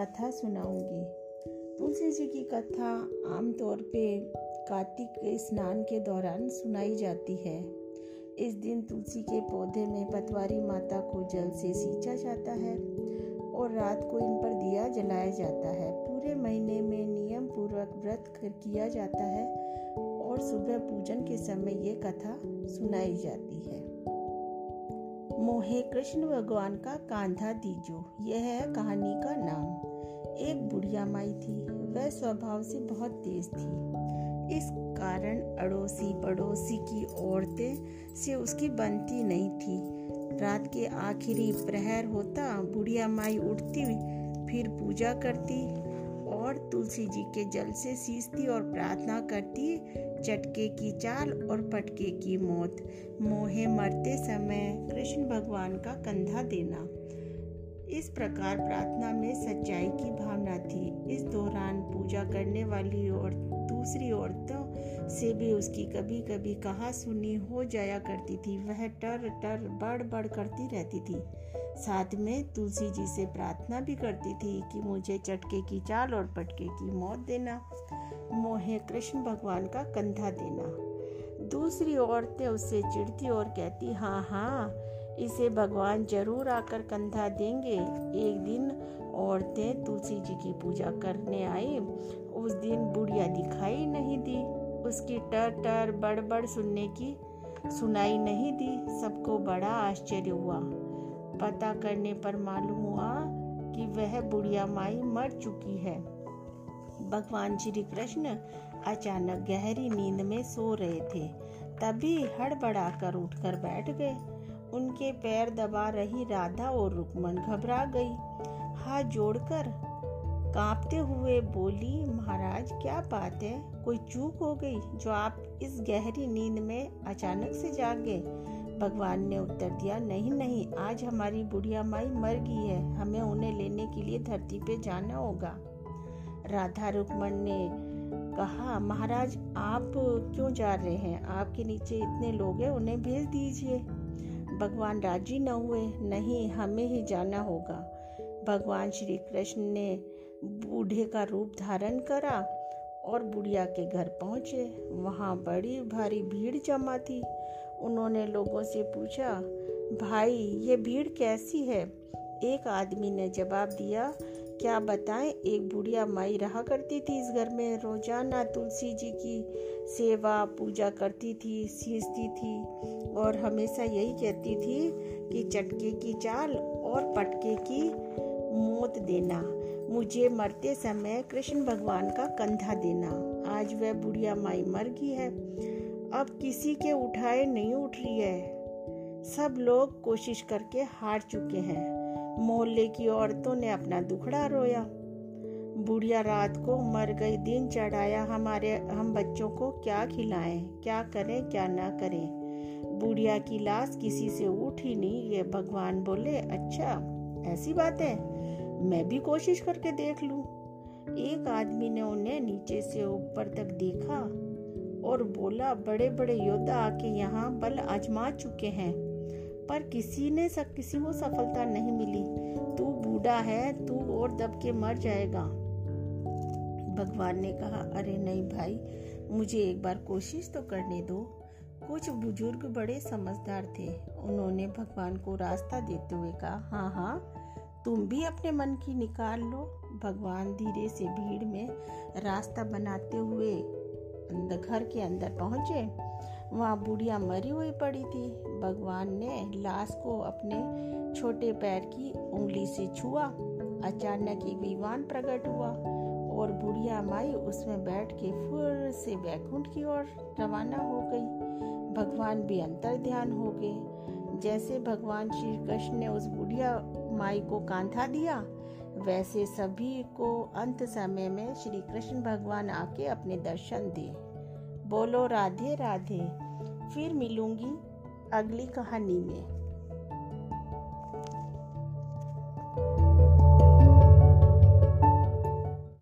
कथा सुनाऊँगी। तुलसी जी की कथा आमतौर पे कार्तिक के स्नान के दौरान सुनाई जाती है। इस दिन तुलसी के पौधे में पतवारी माता को जल से सींचा जाता है और रात को इन पर दिया जलाया जाता है। पूरे महीने में नियम पूर्वक व्रत किया जाता है और सुबह पूजन के समय ये कथा सुनाई जाती है। मोहे कृष्ण भगवान का कांधा दीजो। यह है कहानी का नाम। एक बुढ़िया माई थी। वह स्वभाव से बहुत तेज थी। इस कारण अड़ोसी पड़ोसी की औरतें से उसकी बनती नहीं थी। रात के आखिरी प्रहर होता बुढ़िया माई उठती, फिर पूजा करती और तुलसी जी के जल से सींचती और प्रार्थना करती, चटके की चाल और पटके की मौत। मोहे मरते समय कृष्ण भगवान का कंधा देना। इस प्रकार प्रार्थना में सच्चाई की भावना थी। इस दौरान पूजा करने वाली और दूसरी औरतों से भी उसकी कभी कभी कहा सुनी हो जाया करती थी। वह टर टर बड़ बड़ करती रहती थी। साथ में तुलसी जी से प्रार्थना भी करती थी कि मुझे चटके की चाल और पटके की मौत देना, मोहे कृष्ण भगवान का कंधा देना। दूसरी औरतें उससे चिढ़ती और कहती हाँ हाँ इसे भगवान ज़रूर आकर कंधा देंगे। एक दिन औरतें तुलसी जी की पूजा करने आई, उस दिन बुढ़िया दिखाई नहीं दी। उसकी टर टर बड़ सुनने की सुनाई नहीं दी। सबको बड़ा आश्चर्य हुआ। पता करने पर मालूम हुआ कि वह बुढ़िया माई मर चुकी है। भगवान श्री कृष्ण अचानक गहरी नींद में सो रहे थे। तभी हड़बड़ाकर उठकर बैठ गए। उनके पैर दबा रही राधा और रुकमन घबरा गई। हाथ जोड़कर कांपते हुए बोली, महाराज, क्या बात है? कोई चूक हो गई जो आप इस गहरी नींद में अचानक से जाग गए? भगवान ने उत्तर दिया, नहीं नहीं, आज हमारी बुढ़िया माई मर गई है, हमें उन्हें लेने के लिए धरती पे जाना होगा। राधा रुकमन ने कहा, महाराज, आप क्यों जा रहे हैं? आपके नीचे इतने लोग हैं, उन्हें भेज दीजिए। भगवान राज़ी न हुए, नहीं, हमें ही जाना होगा। भगवान श्री कृष्ण ने बूढ़े का रूप धारण करा और बुढ़िया के घर पहुँचे। वहाँ बड़ी भारी भीड़ जमा थी। उन्होंने लोगों से पूछा, भाई, ये भीड़ कैसी है? एक आदमी ने जवाब दिया, क्या बताएँ, एक बुढ़िया माई रहा करती थी इस घर में, रोज़ाना तुलसी जी की सेवा, पूजा करती थी, सींचती थी और हमेशा यही कहती थी कि चटके की चाल और पटके की मौत देना, मुझे मरते समय कृष्ण भगवान का कंधा देना। आज वह बुढ़िया माई मर गई है। अब किसी के उठाए नहीं उठ रही है। सब लोग कोशिश करके हार चुके हैं। मोहल्ले की औरतों ने अपना दुखड़ा रोया। बुढ़िया रात को मर गई, दिन चढ़ाया हमारे, हम बच्चों को क्या खिलाएँ, क्या करें, क्या ना करें। बुढ़िया की लाश किसी से उठ ही नहीं, ये भगवान बोले अच्छा ऐसी बात है मैं भी कोशिश करके देख लूँ। एक आदमी ने उन्हें नीचे से ऊपर तक देखा। और बोला बड़े बड़े योद्धा आके यहाँ बल आजमा चुके हैं, पर किसी ने सब किसी को सफलता नहीं मिली। तू बूढ़ा है, तू और दब के मर जाएगा। भगवान ने कहा, अरे नहीं भाई, मुझे एक बार कोशिश तो करने दो। कुछ बुज़ुर्ग बड़े समझदार थे। उन्होंने भगवान को रास्ता देते हुए कहा हाँ हाँ तुम भी अपने मन की निकाल लो। भगवान धीरे से भीड़ में रास्ता बनाते हुए घर के अंदर पहुँचे, वहाँ बुढ़िया मरी हुई पड़ी थी। भगवान ने लाश को अपने छोटे पैर की उंगली से छुआ। अचानक एक विमान प्रकट हुआ और बुढ़िया माई उसमें बैठ के फिर से बैकुंठ की ओर रवाना हो गई। भगवान भी अंतर ध्यान हो गए। जैसे भगवान श्री कृष्ण ने उस बुढ़िया माई को कांधा दिया वैसे सभी को अंत समय में श्री कृष्ण भगवान आके अपने दर्शन दे। बोलो, राधे राधे, फिर मिलूँगी अगली कहानी में।